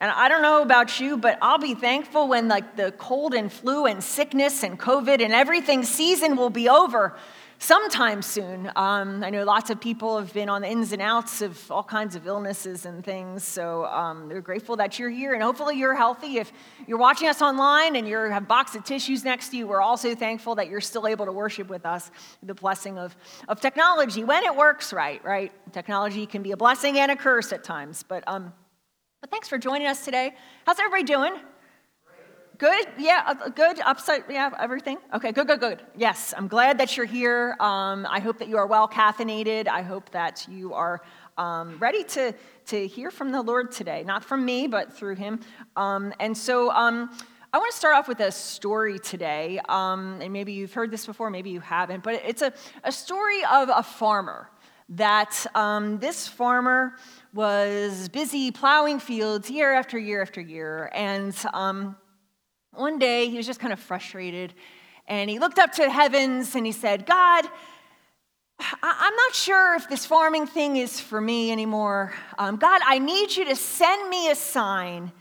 And I don't know about you, but I'll be thankful when like the cold and flu and sickness and COVID and everything season will be over sometime soon. Um, I know lots of people have been on the ins and outs of all kinds of illnesses and things, so um, they're grateful that you're here, and hopefully you're healthy. If you're watching us online and you have a box of tissues next to you, we're also thankful that you're still able to worship with us. The blessing of, of technology when it works right, right? Technology can be a blessing and a curse at times, but um, but thanks for joining us today. How's everybody doing? Good? Yeah, uh, good? Upside, yeah, everything? Okay, good, good, good. Yes, I'm glad that you're here. Um, I hope that you are well caffeinated. I hope that you are um, ready to, to hear from the Lord today. Not from me, but through Him. Um, and so um, I want to start off with a story today. Um, and maybe you've heard this before, maybe you haven't, but it's a, a story of a farmer. That um, this farmer was busy plowing fields year after year after year. And one day, he was just kind of frustrated, and he looked up to the heavens and he said, God, I'm not sure if this farming thing is for me anymore. Um, God, I need you to send me a sign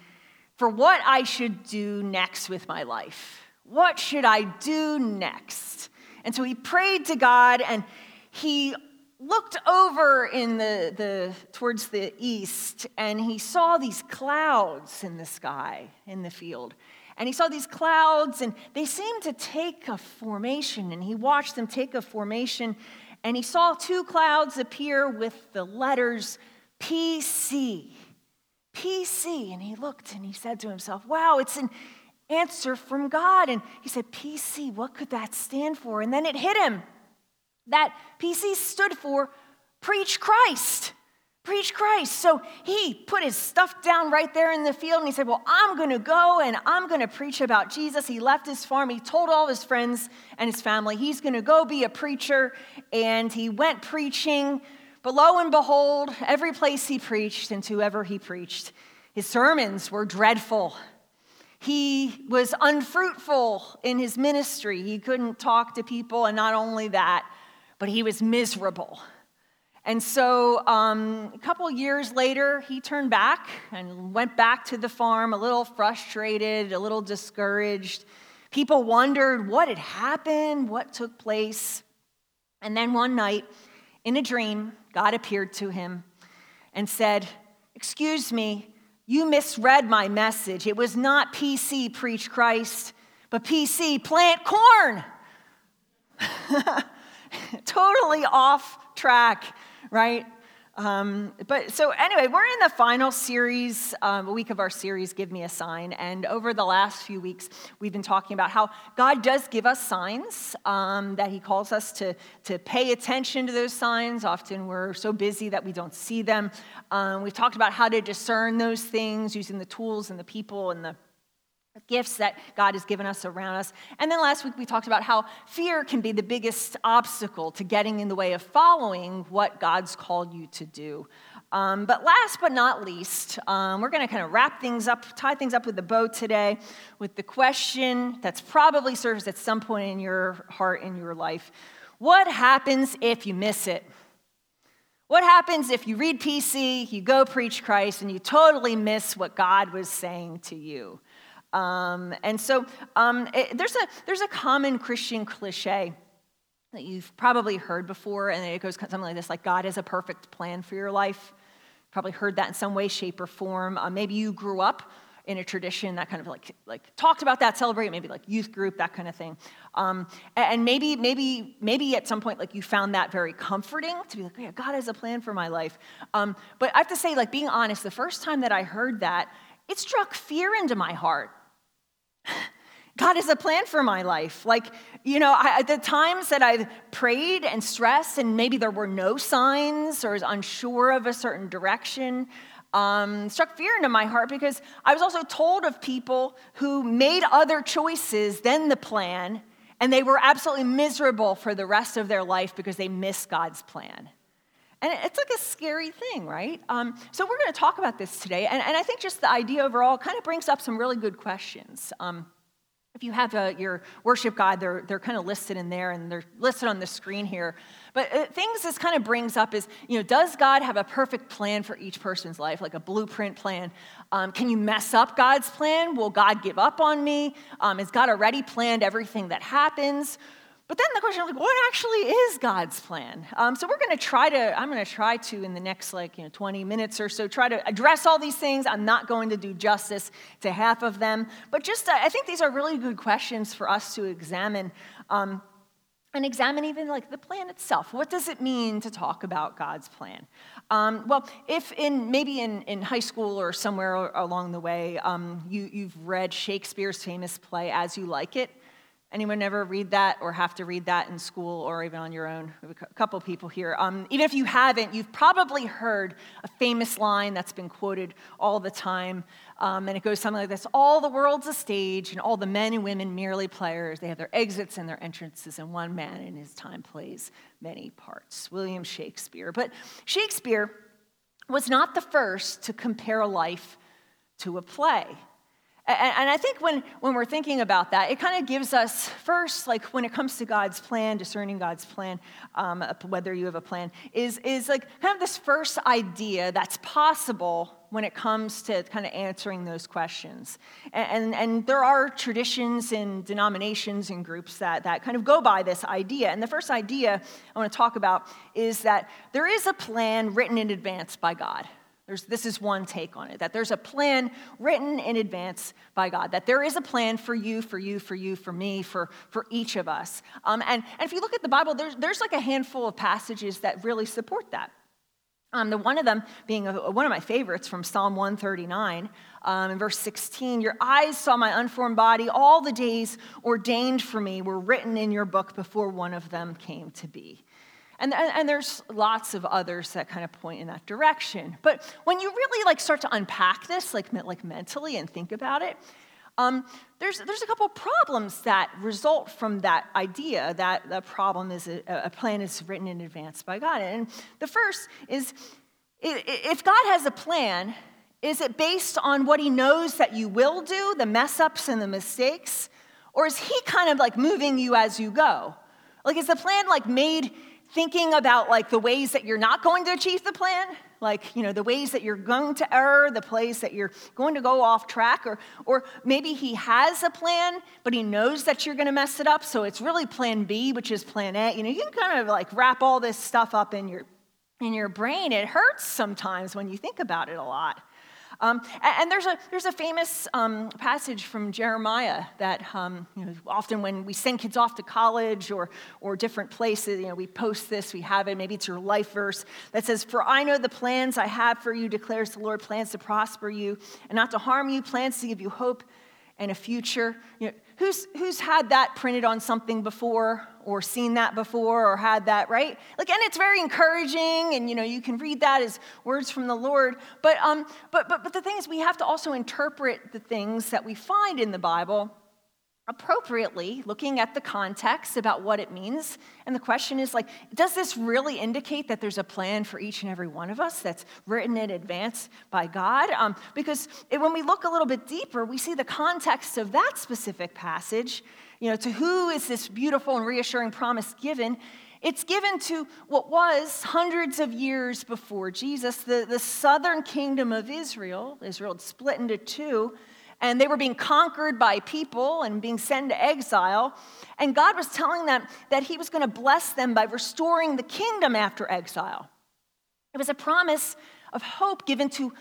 for what I should do next with my life. What should I do next? And so he prayed to God and he looked over in the, the towards the east and he saw these clouds in the sky in the field and he saw these clouds, and they seemed to take a formation, and he watched them take a formation, and he saw two clouds appear with the letters PC. PC. And he looked and he said to himself, Wow, it's an answer from God. And he said, PC, what could that stand for? And then it hit him that PC stood for Preach Christ preach Christ. So he put his stuff down right there in the field and he said, Well, I'm going to go and I'm going to preach about Jesus. He left his farm. He told all his friends and his family he's going to go be a preacher. And he went preaching. But lo and behold, every place he preached and to whoever he preached, his sermons were dreadful. He was unfruitful in his ministry. He couldn't talk to people, and not only that, but he was miserable. And so um, a couple years later, he turned back and went back to the farm a little frustrated, a little discouraged. People wondered what had happened, what took place. And then one night, in a dream, God appeared to him and said, Excuse me, you misread my message. It was not PC, preach Christ, but PC, plant corn. totally off track right? Um, but so anyway, we're in the final series, um, a week of our series, Give Me a Sign. And over the last few weeks, we've been talking about how God does give us signs, um, that He calls us to, to pay attention to those signs. Often we're so busy that we don't see them. Um, we've talked about how to discern those things using the tools and the people and the gifts that God has given us around us. And then last week we talked about how fear can be the biggest obstacle to getting in the way of following what God's called you to do. Um, but last but not least, um, we're going to kind of wrap things up, tie things up with a bow today with the question that's probably surfaced at some point in your heart, in your life. What happens if you miss it? What happens if you read PC, you go preach Christ, and you totally miss what God was saying to you? Um, and so um, it, there's, a, there's a common Christian cliche that you've probably heard before, and it goes something like this like, God has a perfect plan for your life. Probably heard that in some way, shape, or form. Uh, maybe you grew up in a tradition that kind of like like talked about that, celebrate maybe like youth group, that kind of thing. Um, and maybe maybe maybe at some point like you found that very comforting to be like, yeah, God has a plan for my life. Um, but I have to say, like being honest, the first time that I heard that, it struck fear into my heart. God has a plan for my life. Like, you know, I, the times that I've prayed and stressed, and maybe there were no signs or was unsure of a certain direction, um, struck fear into my heart because I was also told of people who made other choices than the plan, and they were absolutely miserable for the rest of their life because they missed God's plan. And it's like a scary thing, right? Um, so we're going to talk about this today. And, and I think just the idea overall kind of brings up some really good questions. Um, if you have a, your worship guide, they're, they're kind of listed in there and they're listed on the screen here. But uh, things this kind of brings up is, you know, does God have a perfect plan for each person's life, like a blueprint plan? Um, can you mess up God's plan? Will God give up on me? Um, has God already planned everything that happens? But then the question is like, what actually is God's plan? Um, so we're going to try to, I'm going to try to in the next like you know 20 minutes or so try to address all these things. I'm not going to do justice to half of them, but just uh, I think these are really good questions for us to examine. Um, and examine even like the plan itself. What does it mean to talk about God's plan? Um, well, if in maybe in, in high school or somewhere along the way, um, you, you've read Shakespeare's famous play As You Like It, Anyone ever read that or have to read that in school or even on your own? A couple people here. Um, even if you haven't, you've probably heard a famous line that's been quoted all the time. Um, and it goes something like this All the world's a stage, and all the men and women merely players. They have their exits and their entrances, and one man in his time plays many parts. William Shakespeare. But Shakespeare was not the first to compare life to a play. And, I think when, when we're thinking about that, it kind of gives us first, like when it comes to God's plan, discerning God's plan, um, whether you have a plan, is, is like kind of this first idea that's possible when it comes to kind of answering those questions. And, and, and, there are traditions and denominations and groups that, that kind of go by this idea. And the first idea I want to talk about is that there is a plan written in advance by God. There's, this is one take on it that there's a plan written in advance by God, that there is a plan for you, for you, for you, for me, for, for each of us. Um, and, and if you look at the Bible, there's, there's like a handful of passages that really support that. Um, the one of them being a, one of my favorites from Psalm 139, um, in verse 16 Your eyes saw my unformed body, all the days ordained for me were written in your book before one of them came to be. And, and, and, there's lots of others that kind of point in that direction. But when you really like start to unpack this, like, like mentally and think about it, um, there's, there's a couple problems that result from that idea that the problem is a, a plan is written in advance by God. And the first is if God has a plan, is it based on what he knows that you will do, the mess ups and the mistakes? Or is he kind of like moving you as you go? Like, is the plan like made thinking about like the ways that you're not going to achieve the plan like you know the ways that you're going to err the place that you're going to go off track or or maybe he has a plan but he knows that you're going to mess it up so it's really plan b which is plan a. You know you can kind of like wrap all this stuff up in your in your brain. It hurts sometimes when you think about it a lot um, and there's a, there's a famous um, passage from Jeremiah that um, you know, often when we send kids off to college or, or different places, you know, we post this, we have it, maybe it's your life verse that says, For I know the plans I have for you, declares the Lord, plans to prosper you and not to harm you, plans to give you hope and a future. You know, who's, who's had that printed on something before or seen that before or had that, right? Like, and it's very encouraging, and you know, you can read that as words from the Lord. But, um, but, but, but the thing is, we have to also interpret the things that we find in the Bible appropriately, looking at the context about what it means. And the question is like, does this really indicate that there's a plan for each and every one of us that's written in advance by God? Um, because it, when we look a little bit deeper, we see the context of that specific passage. You know, to who is this beautiful and reassuring promise given? It's given to what was hundreds of years before Jesus, the, the southern kingdom of Israel. Israel split into two and they were being conquered by people and being sent to exile. And God was telling them that He was going to bless them by restoring the kingdom after exile. It was a promise of hope given to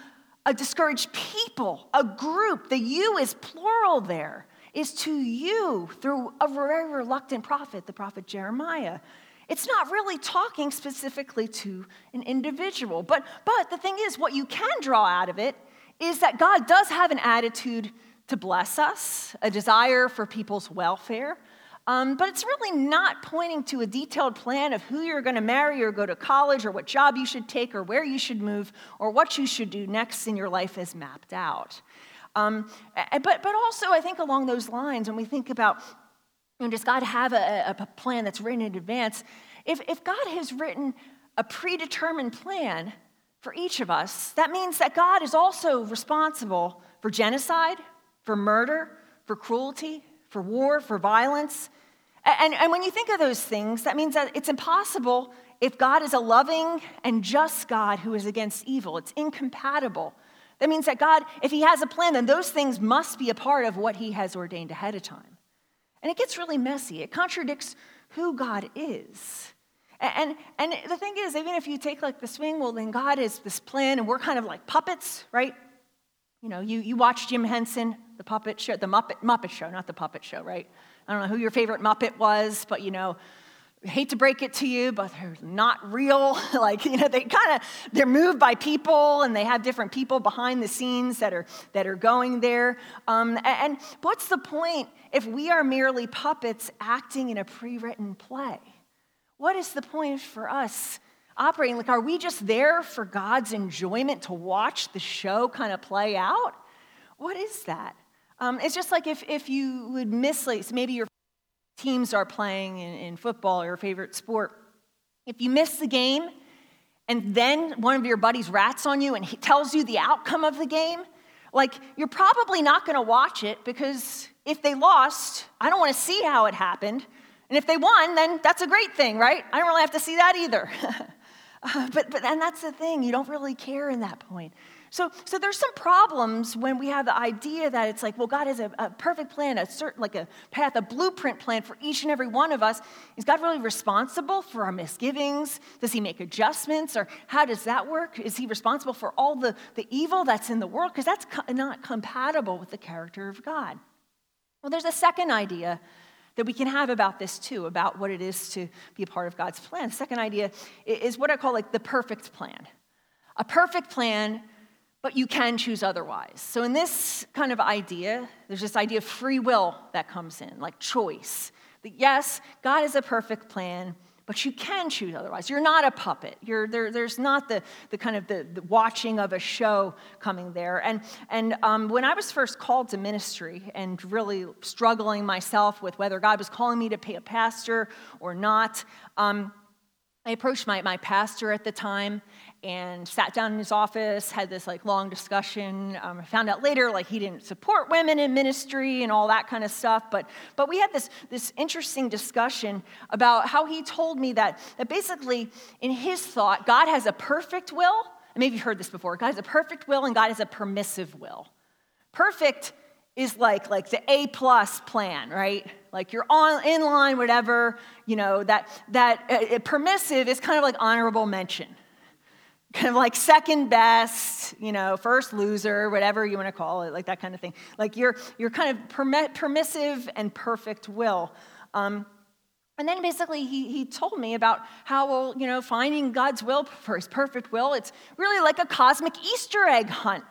a discouraged people, a group. The you is plural there, is to you through a very reluctant prophet, the prophet Jeremiah. It's not really talking specifically to an individual. But, but the thing is, what you can draw out of it is that God does have an attitude to bless us, a desire for people's welfare. Um, but it's really not pointing to a detailed plan of who you're going to marry or go to college or what job you should take or where you should move or what you should do next in your life is mapped out. Um, but, but also, I think along those lines, when we think about you know, does God have a, a plan that's written in advance? If, if God has written a predetermined plan, for each of us, that means that God is also responsible for genocide, for murder, for cruelty, for war, for violence. And, and when you think of those things, that means that it's impossible if God is a loving and just God who is against evil. It's incompatible. That means that God, if He has a plan, then those things must be a part of what He has ordained ahead of time. And it gets really messy. It contradicts who God is. And, and the thing is, even if you take like the swing, well, then God is this plan, and we're kind of like puppets, right? You know, you, you watch Jim Henson, the puppet show, the Muppet, Muppet show, not the puppet show, right? I don't know who your favorite Muppet was, but you know, hate to break it to you, but they're not real. like, you know, they kind of, they're moved by people and they have different people behind the scenes that are, that are going there. Um, and, and what's the point if we are merely puppets acting in a pre written play? What is the point for us operating? Like, are we just there for God's enjoyment to watch the show kind of play out? What is that? Um, it's just like if, if you would miss, like, maybe your teams are playing in, in football or your favorite sport. If you miss the game and then one of your buddies rats on you and he tells you the outcome of the game, like you're probably not going to watch it because if they lost, I don't want to see how it happened. And if they won, then that's a great thing, right? I don't really have to see that either. uh, but, but, and that's the thing, you don't really care in that point. So, so there's some problems when we have the idea that it's like, well, God has a, a, perfect plan, a certain, like a path, a blueprint plan for each and every one of us. Is God really responsible for our misgivings? Does he make adjustments? Or how does that work? Is he responsible for all the, the evil that's in the world? Because that's co- not compatible with the character of God. Well, there's a second idea that we can have about this too, about what it is to be a part of God's plan. Second idea is what I call like the perfect plan. A perfect plan but you can choose otherwise. So, in this kind of idea, there's this idea of free will that comes in, like choice. That yes, God is a perfect plan, but you can choose otherwise. You're not a puppet. You're, there, there's not the, the kind of the, the, watching of a show coming there. And, and um, when I was first called to ministry and really struggling myself with whether God was calling me to be a pastor or not, um, I approached my, my pastor at the time and sat down in his office, had this like long discussion. Um, I found out later like he didn't support women in ministry and all that kind of stuff. But, but we had this, this interesting discussion about how he told me that, that basically in his thought, God has a perfect will. And maybe you've heard this before. God has a perfect will and God has a permissive will. Perfect is like, like the A plus plan, right? Like you're on in line, whatever, you know, that, that uh, permissive is kind of like honorable mention kind of like second best, you know, first loser, whatever you want to call it, like that kind of thing. Like you're, you're kind of permissive and perfect will. Um, and then basically he, he told me about how, well, you know, finding God's will for his perfect will, it's really like a cosmic Easter egg hunt.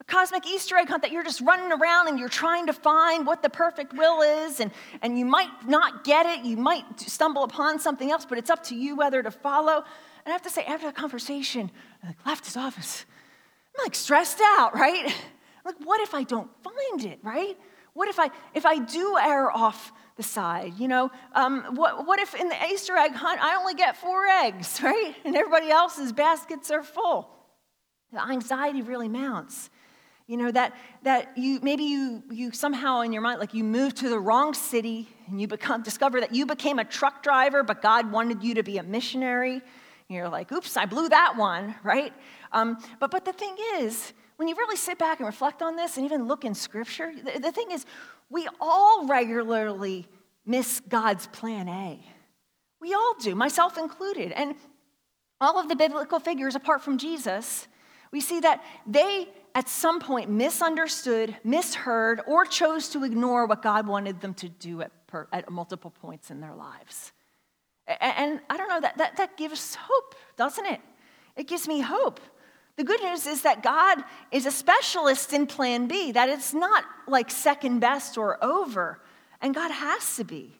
A cosmic Easter egg hunt that you're just running around and you're trying to find what the perfect will is, and, and you might not get it, you might stumble upon something else, but it's up to you whether to follow. And I have to say, after that conversation, I left his office. I'm like stressed out, right? Like, what if I don't find it, right? What if I if I do err off the side? You know, um, what what if in the Easter egg hunt I only get four eggs, right? And everybody else's baskets are full. The anxiety really mounts. You know that that you maybe you you somehow in your mind like you move to the wrong city and you become discover that you became a truck driver, but God wanted you to be a missionary. You're like, oops, I blew that one, right? Um, but, but the thing is, when you really sit back and reflect on this and even look in scripture, the, the thing is, we all regularly miss God's plan A. We all do, myself included. And all of the biblical figures, apart from Jesus, we see that they at some point misunderstood, misheard, or chose to ignore what God wanted them to do at, per, at multiple points in their lives. And I don't know, that, that, that gives hope, doesn't it? It gives me hope. The good news is that God is a specialist in plan B, that it's not like second best or over, and God has to be.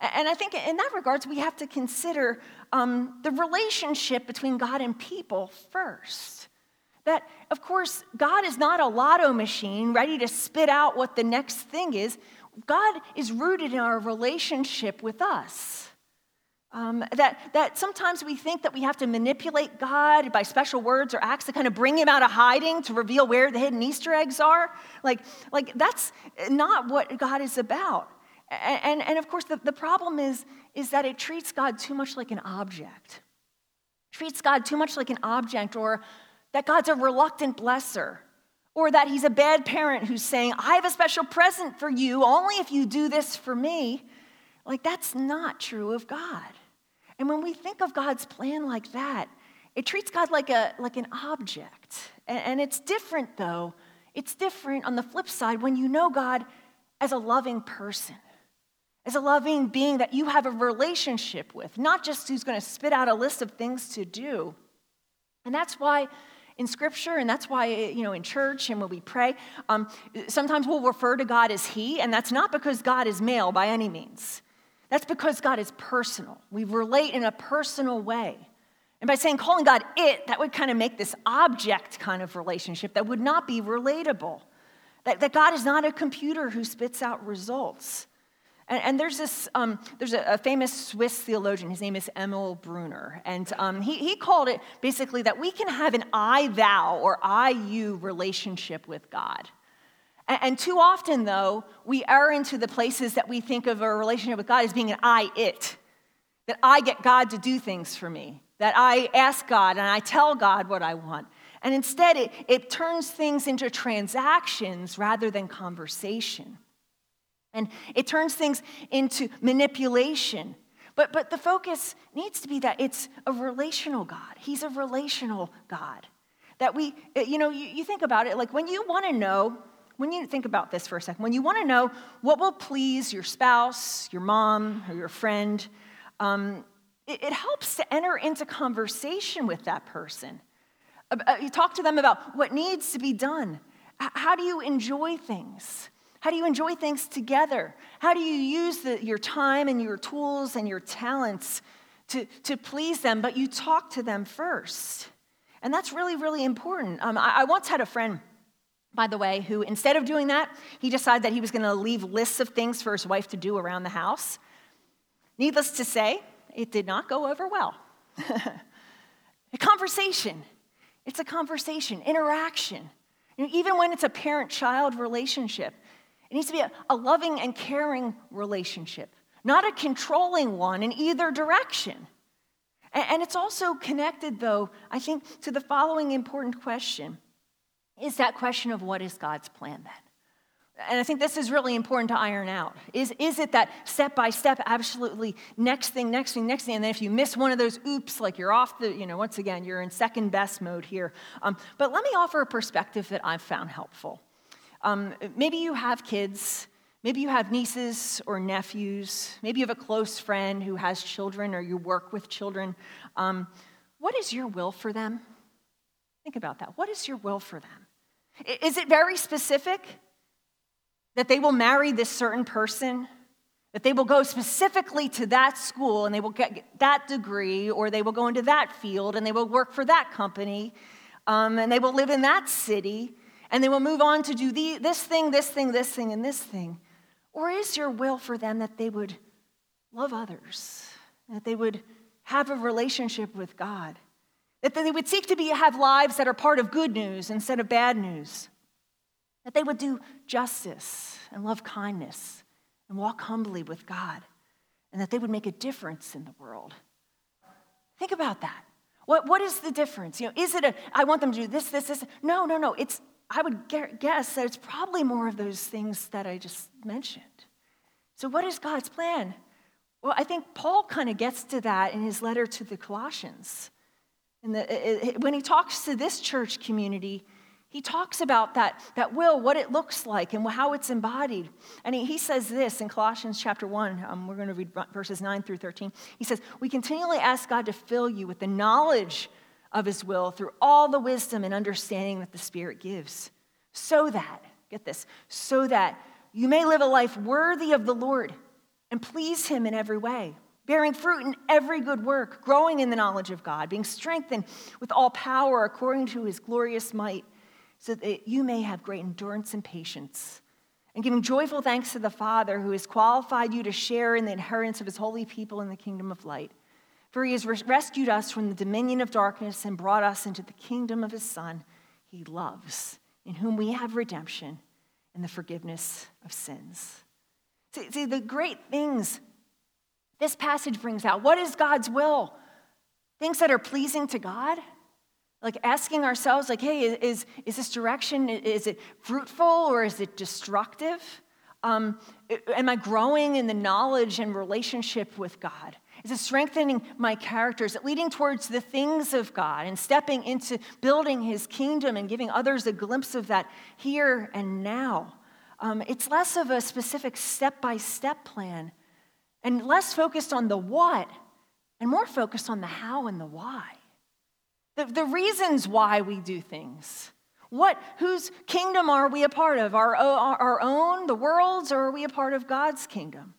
And I think in that regards, we have to consider um, the relationship between God and people first. That, of course, God is not a lotto machine ready to spit out what the next thing is. God is rooted in our relationship with us. Um, that, that sometimes we think that we have to manipulate God by special words or acts to kind of bring him out of hiding to reveal where the hidden Easter eggs are. Like, like that's not what God is about. And, and, and of course, the, the problem is, is that it treats God too much like an object. treats God too much like an object, or that God's a reluctant blesser, or that he's a bad parent who's saying, I have a special present for you only if you do this for me. Like, that's not true of God. And when we think of God's plan like that, it treats God like, a, like an object. And, and it's different, though. It's different on the flip side when you know God as a loving person, as a loving being that you have a relationship with, not just who's going to spit out a list of things to do. And that's why in scripture and that's why you know in church and when we pray um, sometimes we'll refer to god as he and that's not because god is male by any means that's because God is personal. We relate in a personal way. And by saying calling God it, that would kind of make this object kind of relationship that would not be relatable. That, that God is not a computer who spits out results. And, and there's this, um, there's a, a, famous Swiss theologian, his name is Emil Brunner, and um, he, he called it basically that we can have an I thou or I you relationship with God. And too often, though, we err into the places that we think of a relationship with God as being an I it, that I get God to do things for me, that I ask God and I tell God what I want. And instead, it, it turns things into transactions rather than conversation. And it turns things into manipulation. But, but the focus needs to be that it's a relational God. He's a relational God. That we, you know, you, you think about it, like when you want to know when you think about this for a second, when you want to know what will please your spouse, your mom, or your friend, um, it, it, helps to enter into conversation with that person. Uh, you talk to them about what needs to be done. H- how do you enjoy things? How do you enjoy things together? How do you use the, your time and your tools and your talents to, to please them? But you talk to them first. And that's really, really important. Um, I, I once had a friend by the way, who instead of doing that, he decided that he was going to leave lists of things for his wife to do around the house. Needless to say, it did not go over well. a conversation. It's a conversation, interaction. You know, even when it's a parent child relationship, it needs to be a, a loving and caring relationship, not a controlling one in either direction. And, and it's also connected, though, I think, to the following important question is that question of what is God's plan then? And I think this is really important to iron out. Is, is it that step by step, absolutely next thing, next thing, next thing? And then if you miss one of those, oops, like you're off the, you know, once again, you're in second best mode here. Um, but let me offer a perspective that I've found helpful. Um, maybe you have kids, maybe you have nieces or nephews, maybe you have a close friend who has children or you work with children. Um, what is your will for them? Think about that. What is your will for them? Is it very specific that they will marry this certain person? That they will go specifically to that school and they will get that degree, or they will go into that field and they will work for that company, um, and they will live in that city, and they will move on to do the, this thing, this thing, this thing, and this thing? Or is your will for them that they would love others, that they would have a relationship with God? That they would seek to be, have lives that are part of good news instead of bad news. That they would do justice and love kindness and walk humbly with God. And that they would make a difference in the world. Think about that. What, what is the difference? You know, is it a, I want them to do this, this, this? No, no, no. It's, I would guess that it's probably more of those things that I just mentioned. So, what is God's plan? Well, I think Paul kind of gets to that in his letter to the Colossians. And the, it, when he talks to this church community, he talks about that, that will, what it looks like, and how it's embodied. And he, he says this in Colossians chapter 1. Um, we're going to read verses 9 through 13. He says, We continually ask God to fill you with the knowledge of his will through all the wisdom and understanding that the Spirit gives, so that, get this, so that you may live a life worthy of the Lord and please him in every way bearing fruit in every good work, growing in the knowledge of God, being strengthened with all power according to his glorious might, so that you may have great endurance and patience, and giving joyful thanks to the Father who has qualified you to share in the inheritance of his holy people in the kingdom of light. For he has rescued us from the dominion of darkness and brought us into the kingdom of his Son, he loves, in whom we have redemption and the forgiveness of sins. See, see, the great things this passage brings out what is God's will? Things that are pleasing to God. Like asking ourselves, like, hey, is, is this direction, is it fruitful or is it destructive? Um, am I growing in the knowledge and relationship with God? Is it strengthening my character? Is it leading towards the things of God and stepping into building his kingdom and giving others a glimpse of that here and now? Um, it's less of a specific step by step plan and less focused on the what and more focused on the how and the why. The, the reasons why we do things. What, whose kingdom are we a part of? Our, our own, the world's, or are we a part of God's kingdom?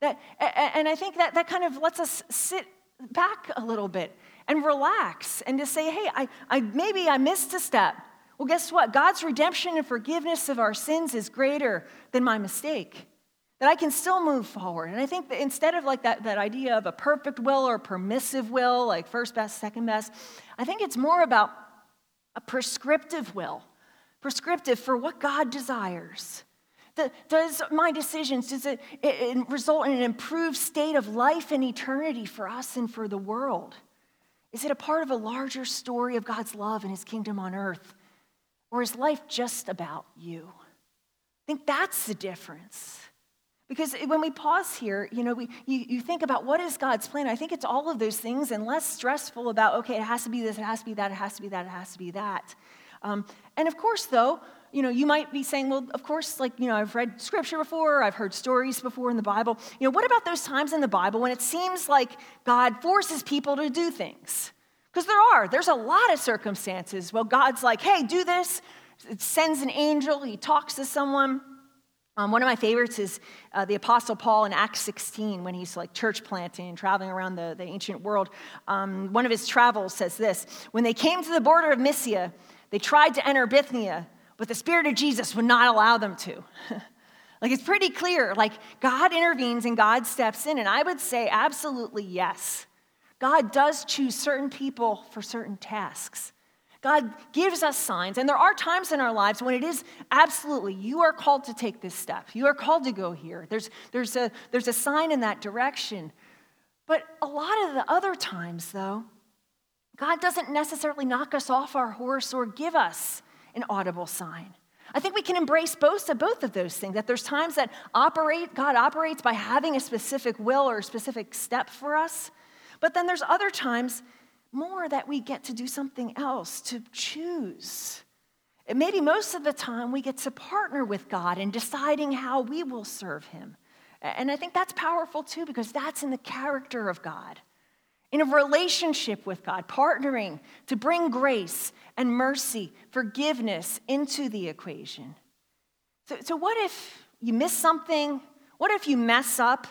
That, and I think that, that kind of lets us sit back a little bit and relax and to say, hey, I, I, maybe I missed a step. Well, guess what? God's redemption and forgiveness of our sins is greater than my mistake. That I can still move forward. And I think that instead of like that, that idea of a perfect will or permissive will, like first best, second best, I think it's more about a prescriptive will, prescriptive for what God desires. The, does my decisions, does it, it, it result in an improved state of life and eternity for us and for the world? Is it a part of a larger story of God's love and his kingdom on earth? Or is life just about you? I think that's the difference. Because when we pause here, you know, we, you, you think about what is God's plan. I think it's all of those things and less stressful about, okay, it has to be this, it has to be that, it has to be that, it has to be that. Um, and of course, though, you know, you might be saying, well, of course, like, you know, I've read scripture before, I've heard stories before in the Bible. You know, what about those times in the Bible when it seems like God forces people to do things? Because there are. There's a lot of circumstances. Well, God's like, hey, do this. It sends an angel, he talks to someone. Um, one of my favorites is uh, the Apostle Paul in Acts 16 when he's like church planting and traveling around the, the ancient world. Um, one of his travels says this When they came to the border of Mysia, they tried to enter Bithynia, but the Spirit of Jesus would not allow them to. like it's pretty clear, like God intervenes and God steps in. And I would say, absolutely yes. God does choose certain people for certain tasks. God gives us signs, and there are times in our lives when it is absolutely, you are called to take this step. You are called to go here. There's, there's, a, there's a sign in that direction. But a lot of the other times, though, God doesn't necessarily knock us off our horse or give us an audible sign. I think we can embrace both of both of those things. That there's times that operate, God operates by having a specific will or a specific step for us. But then there's other times more that we get to do something else, to choose. And maybe most of the time we get to partner with God in deciding how we will serve Him. And I think that's powerful too, because that's in the character of God. In a relationship with God, partnering to bring grace and mercy, forgiveness into the equation. So, so what if you miss something? What if you mess up?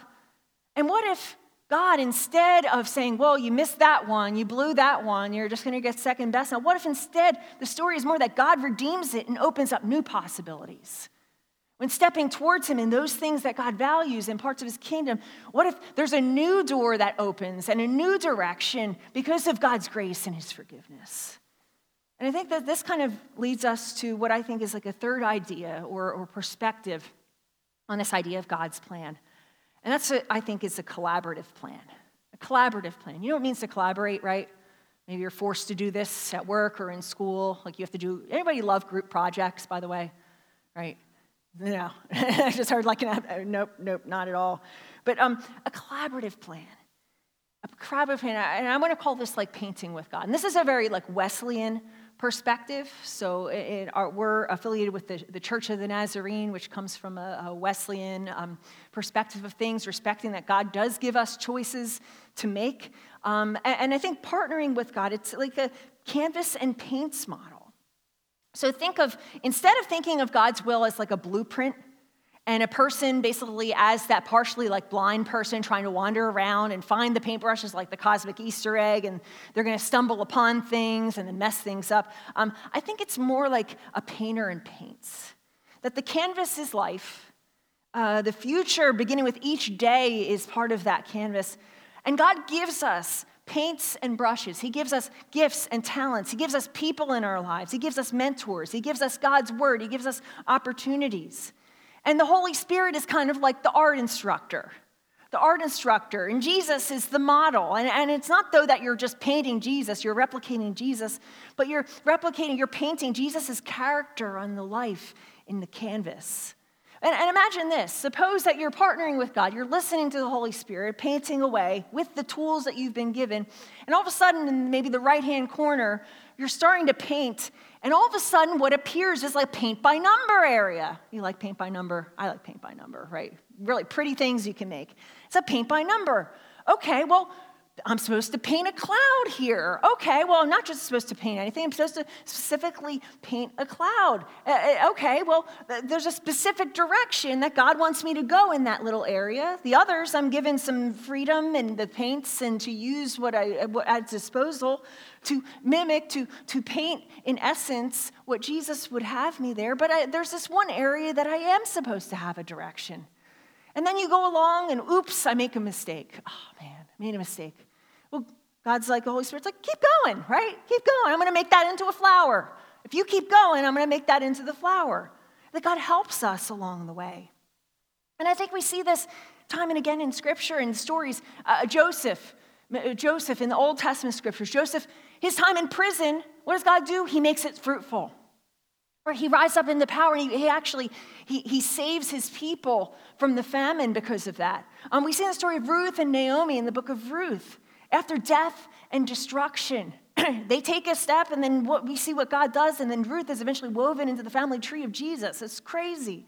And what if God, instead of saying, well, you missed that one, you blew that one, you're just going to get second best. Now, what if instead the story is more that God redeems it and opens up new possibilities? When stepping towards Him in those things that God values in parts of His kingdom, what if there's a new door that opens and a new direction because of God's grace and His forgiveness? And I think that this kind of leads us to what I think is like a third idea or, or perspective on this idea of God's plan. And that's, what I think, is a collaborative plan. A collaborative plan. You know what it means to collaborate, right? Maybe you're forced to do this at work or in school. Like you have to do, anybody love group projects, by the way? Right? No, I just heard like, nope, nope, not at all. But um, a collaborative plan. A collaborative plan, and I'm going to call this like painting with God. And this is a very like Wesleyan perspective. So it, we're affiliated with the, the Church of the Nazarene, which comes from a, a Wesleyan um, perspective of things, respecting that God does give us choices to make. Um, and, and I think partnering with God, it's like a canvas and paints model. So think of, instead of thinking of God's will as like a blueprint, and a person basically as that partially like blind person trying to wander around and find the paintbrushes like the cosmic easter egg and they're going to stumble upon things and then mess things up um, i think it's more like a painter and paints that the canvas is life uh, the future beginning with each day is part of that canvas And God gives us paints and brushes. He gives us gifts and talents. He gives us people in our lives. He gives us mentors. He gives us God's word. He gives us opportunities. And the Holy Spirit is kind of like the art instructor. The art instructor, and Jesus is the model. And, and it's not though that you're just painting Jesus, you're replicating Jesus, but you're replicating, you're painting Jesus' character on the life in the canvas. And, and, imagine this suppose that you're partnering with God, you're listening to the Holy Spirit, painting away with the tools that you've been given, and all of a sudden, in maybe the right hand corner, you're starting to paint, and all of a sudden, what appears is like paint by number area. You like paint by number? I like paint by number, right? Really pretty things you can make. It's a paint by number. Okay, well, I'm supposed to paint a cloud here. Okay, well, I'm not just supposed to paint anything, I'm supposed to specifically paint a cloud. Uh, uh okay, well, there's a specific direction that God wants me to go in that little area. The others, I'm given some freedom in the paints and to use what I at disposal to mimic, to, to paint in essence what Jesus would have me there. But I, there's this one area that I am supposed to have a direction. And then you go along and oops, I make a mistake. Oh man, made a mistake. Well, God's like, the Holy Spirit's like, keep going, right? Keep going. I'm going to make that into a flower. If you keep going, I'm going to make that into the flower. That God helps us along the way. And I think we see this time and again in scripture and stories. Uh, Joseph, uh, Joseph in the Old Testament scriptures, Joseph, his time in prison, what does God do? He makes it fruitful. Or he rises up into power and he, he actually he, he saves his people from the famine because of that. Um, we see the story of Ruth and Naomi in the book of Ruth. After death and destruction, they take a step, and then what, we see what God does, and then Ruth is eventually woven into the family tree of Jesus. It's crazy.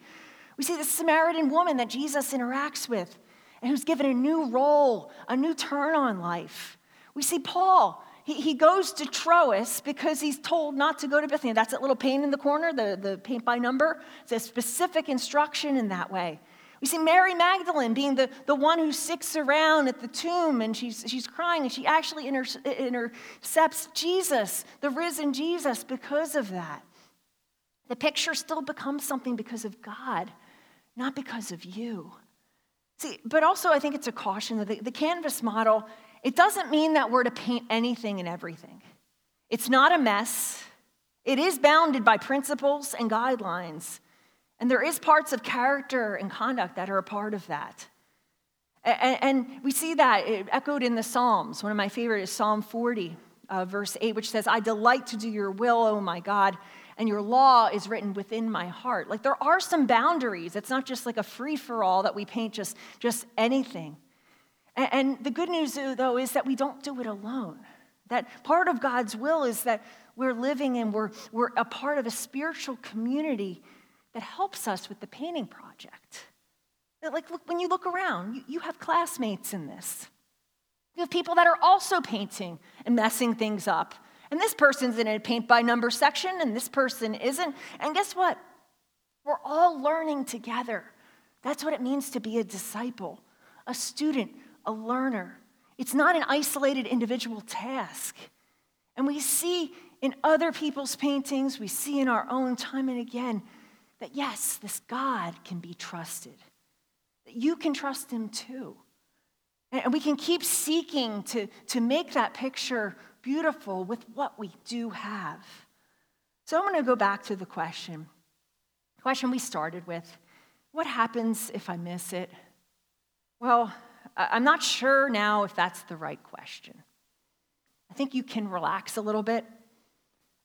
We see the Samaritan woman that Jesus interacts with, and who's given a new role, a new turn on life. We see Paul. He, he goes to Troas because he's told not to go to Bethany. That's that little paint in the corner, the, the paint by number. It's a specific instruction in that way. We see Mary Magdalene being the, the one who sticks around at the tomb and she's, she's crying and she actually inter, intercepts Jesus, the risen Jesus, because of that. The picture still becomes something because of God, not because of you. See, but also I think it's a caution that the, the canvas model, it doesn't mean that we're to paint anything and everything. It's not a mess. It is bounded by principles and guidelines. And there is parts of character and conduct that are a part of that. And, we see that echoed in the Psalms. One of my favorite is Psalm 40, uh, verse 8, which says, I delight to do your will, O my God, and your law is written within my heart. Like there are some boundaries. It's not just like a free for all that we paint just, just anything. And, the good news, though, is that we don't do it alone. That part of God's will is that we're living and we're, we're a part of a spiritual community that helps us with the painting project. Like, look, when you look around, you, you have classmates in this. You have people that are also painting and messing things up. And this person's in a paint by number section, and this person isn't. And guess what? We're all learning together. That's what it means to be a disciple, a student, a learner. It's not an isolated individual task. And we see in other people's paintings, we see in our own time and again that yes, this God can be trusted, that you can trust him too. And we can keep seeking to, to make that picture beautiful with what we do have. So I'm going to go back to the question. Question we started with what happens if I miss it? Well, I'm not sure now if that's the right question. I think you can relax a little bit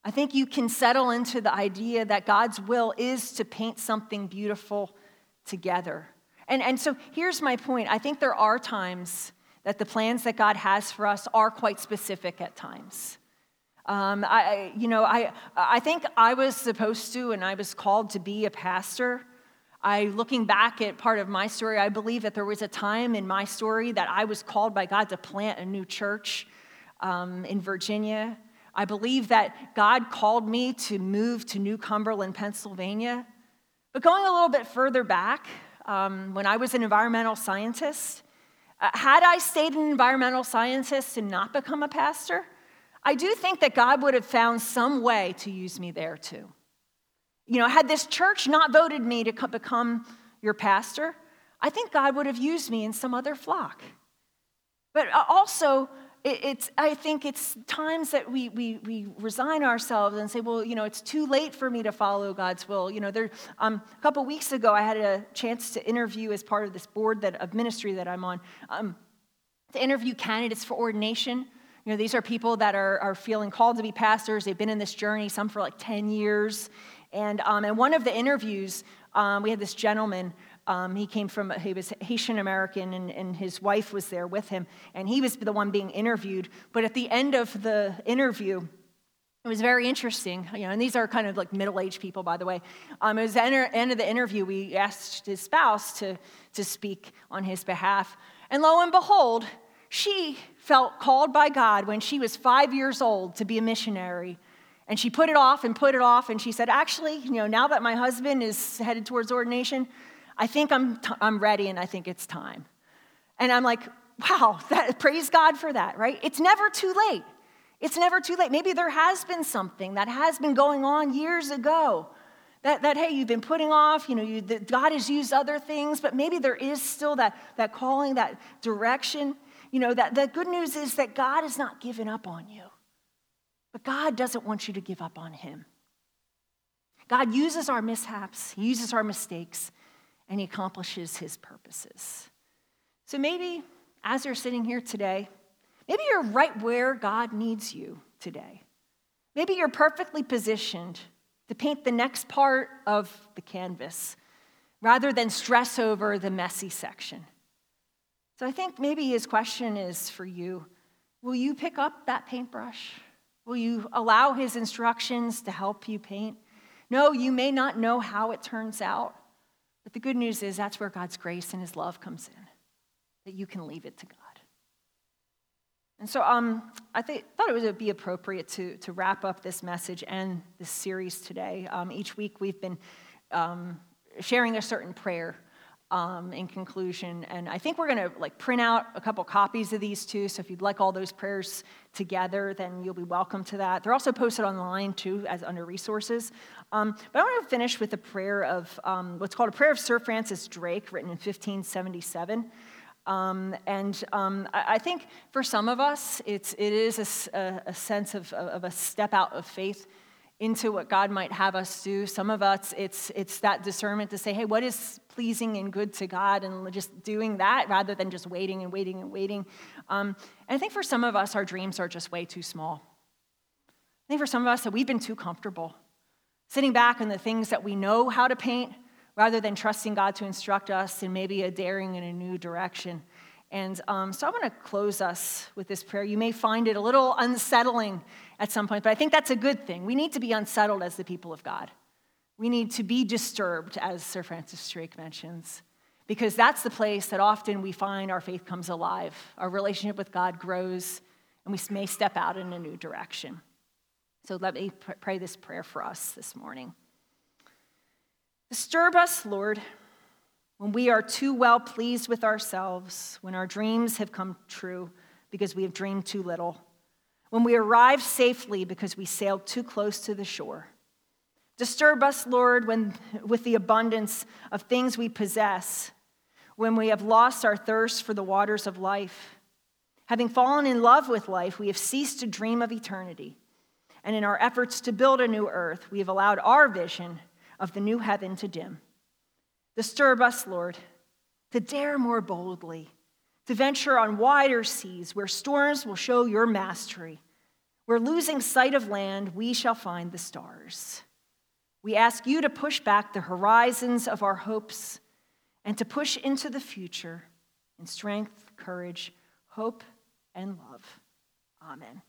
I think you can settle into the idea that God's will is to paint something beautiful together. And, and so here's my point I think there are times that the plans that God has for us are quite specific at times. Um, I, you know, I, I think I was supposed to and I was called to be a pastor. I, looking back at part of my story, I believe that there was a time in my story that I was called by God to plant a new church um, in Virginia. I believe that God called me to move to New Cumberland, Pennsylvania. But going a little bit further back, um, when I was an environmental scientist, uh, had I stayed an environmental scientist and not become a pastor, I do think that God would have found some way to use me there too. You know, had this church not voted me to become your pastor, I think God would have used me in some other flock. But uh, also, it's, I think it's times that we, we, we resign ourselves and say, well, you know, it's too late for me to follow God's will. You know, there, um, a couple weeks ago, I had a chance to interview as part of this board that, of ministry that I'm on, um, to interview candidates for ordination. You know, these are people that are, are feeling called to be pastors. They've been in this journey, some for like 10 years. And, um, and one of the interviews, um, we had this gentleman um, he came from, he was Haitian American, and, and his wife was there with him, and he was the one being interviewed. But at the end of the interview, it was very interesting, you know, and these are kind of like middle-aged people, by the way. Um, it was the end of the interview, we asked his spouse to, to speak on his behalf. And lo and behold, she felt called by God when she was five years old to be a missionary. And she put it off and put it off, and she said, actually, you know, now that my husband is headed towards ordination, I think I'm, t- I'm ready and I think it's time. And I'm like, wow, that, praise God for that, right? It's never too late. It's never too late. Maybe there has been something that has been going on years ago that, that hey, you've been putting off, you know, you, God has used other things, but maybe there is still that, that calling, that direction. You know, that the good news is that God has not given up on you, but God doesn't want you to give up on Him. God uses our mishaps, He uses our mistakes and he accomplishes his purposes. So maybe as you're sitting here today, maybe you're right where God needs you today. Maybe you're perfectly positioned to paint the next part of the canvas rather than stress over the messy section. So I think maybe his question is for you Will you pick up that paintbrush? Will you allow his instructions to help you paint? No, you may not know how it turns out, but the good news is that's where God's grace and his love comes in, that you can leave it to God. And so um, I th- thought it would be appropriate to, to wrap up this message and this series today. Um, each week we've been um, sharing a certain prayer um, in conclusion. And I think we're going to like print out a couple copies of these too. So if you'd like all those prayers together, then you'll be welcome to that. They're also posted online too, as under resources. Um, but I want to finish with a prayer of um, what's called a prayer of Sir Francis Drake, written in 1577. Um, and um, I, I, think for some of us, it's, it is a, a sense of, of, a step out of faith into what God might have us do. Some of us, it's, it's that discernment to say, hey, what is pleasing and good to God, and just doing that rather than just waiting and waiting and waiting. Um, and I think for some of us, our dreams are just way too small. I think for some of us, that we've been too comfortable sitting back on the things that we know how to paint rather than trusting God to instruct us in maybe a daring in a new direction. And um, so I want to close us with this prayer. You may find it a little unsettling at some point, but I think that's a good thing. We need to be unsettled as the people of God. We need to be disturbed, as Sir Francis Drake mentions, because that's the place that often we find our faith comes alive. Our relationship with God grows, and we may step out in a new direction. So let me pray this prayer for us this morning. Disturb us, Lord, when we are too well pleased with ourselves, when our dreams have come true because we have dreamed too little, when we arrive safely because we sailed too close to the shore. Disturb us, Lord, when, with the abundance of things we possess, when we have lost our thirst for the waters of life. Having fallen in love with life, we have ceased to dream of eternity and in our efforts to build a new earth, we have allowed our vision of the new heaven to dim. Disturb us, Lord, to dare more boldly, to venture on wider seas where storms will show your mastery. Where losing sight of land, we shall find the stars. We ask you to push back the horizons of our hopes and to push into the future in strength, courage, hope, and love. Amen.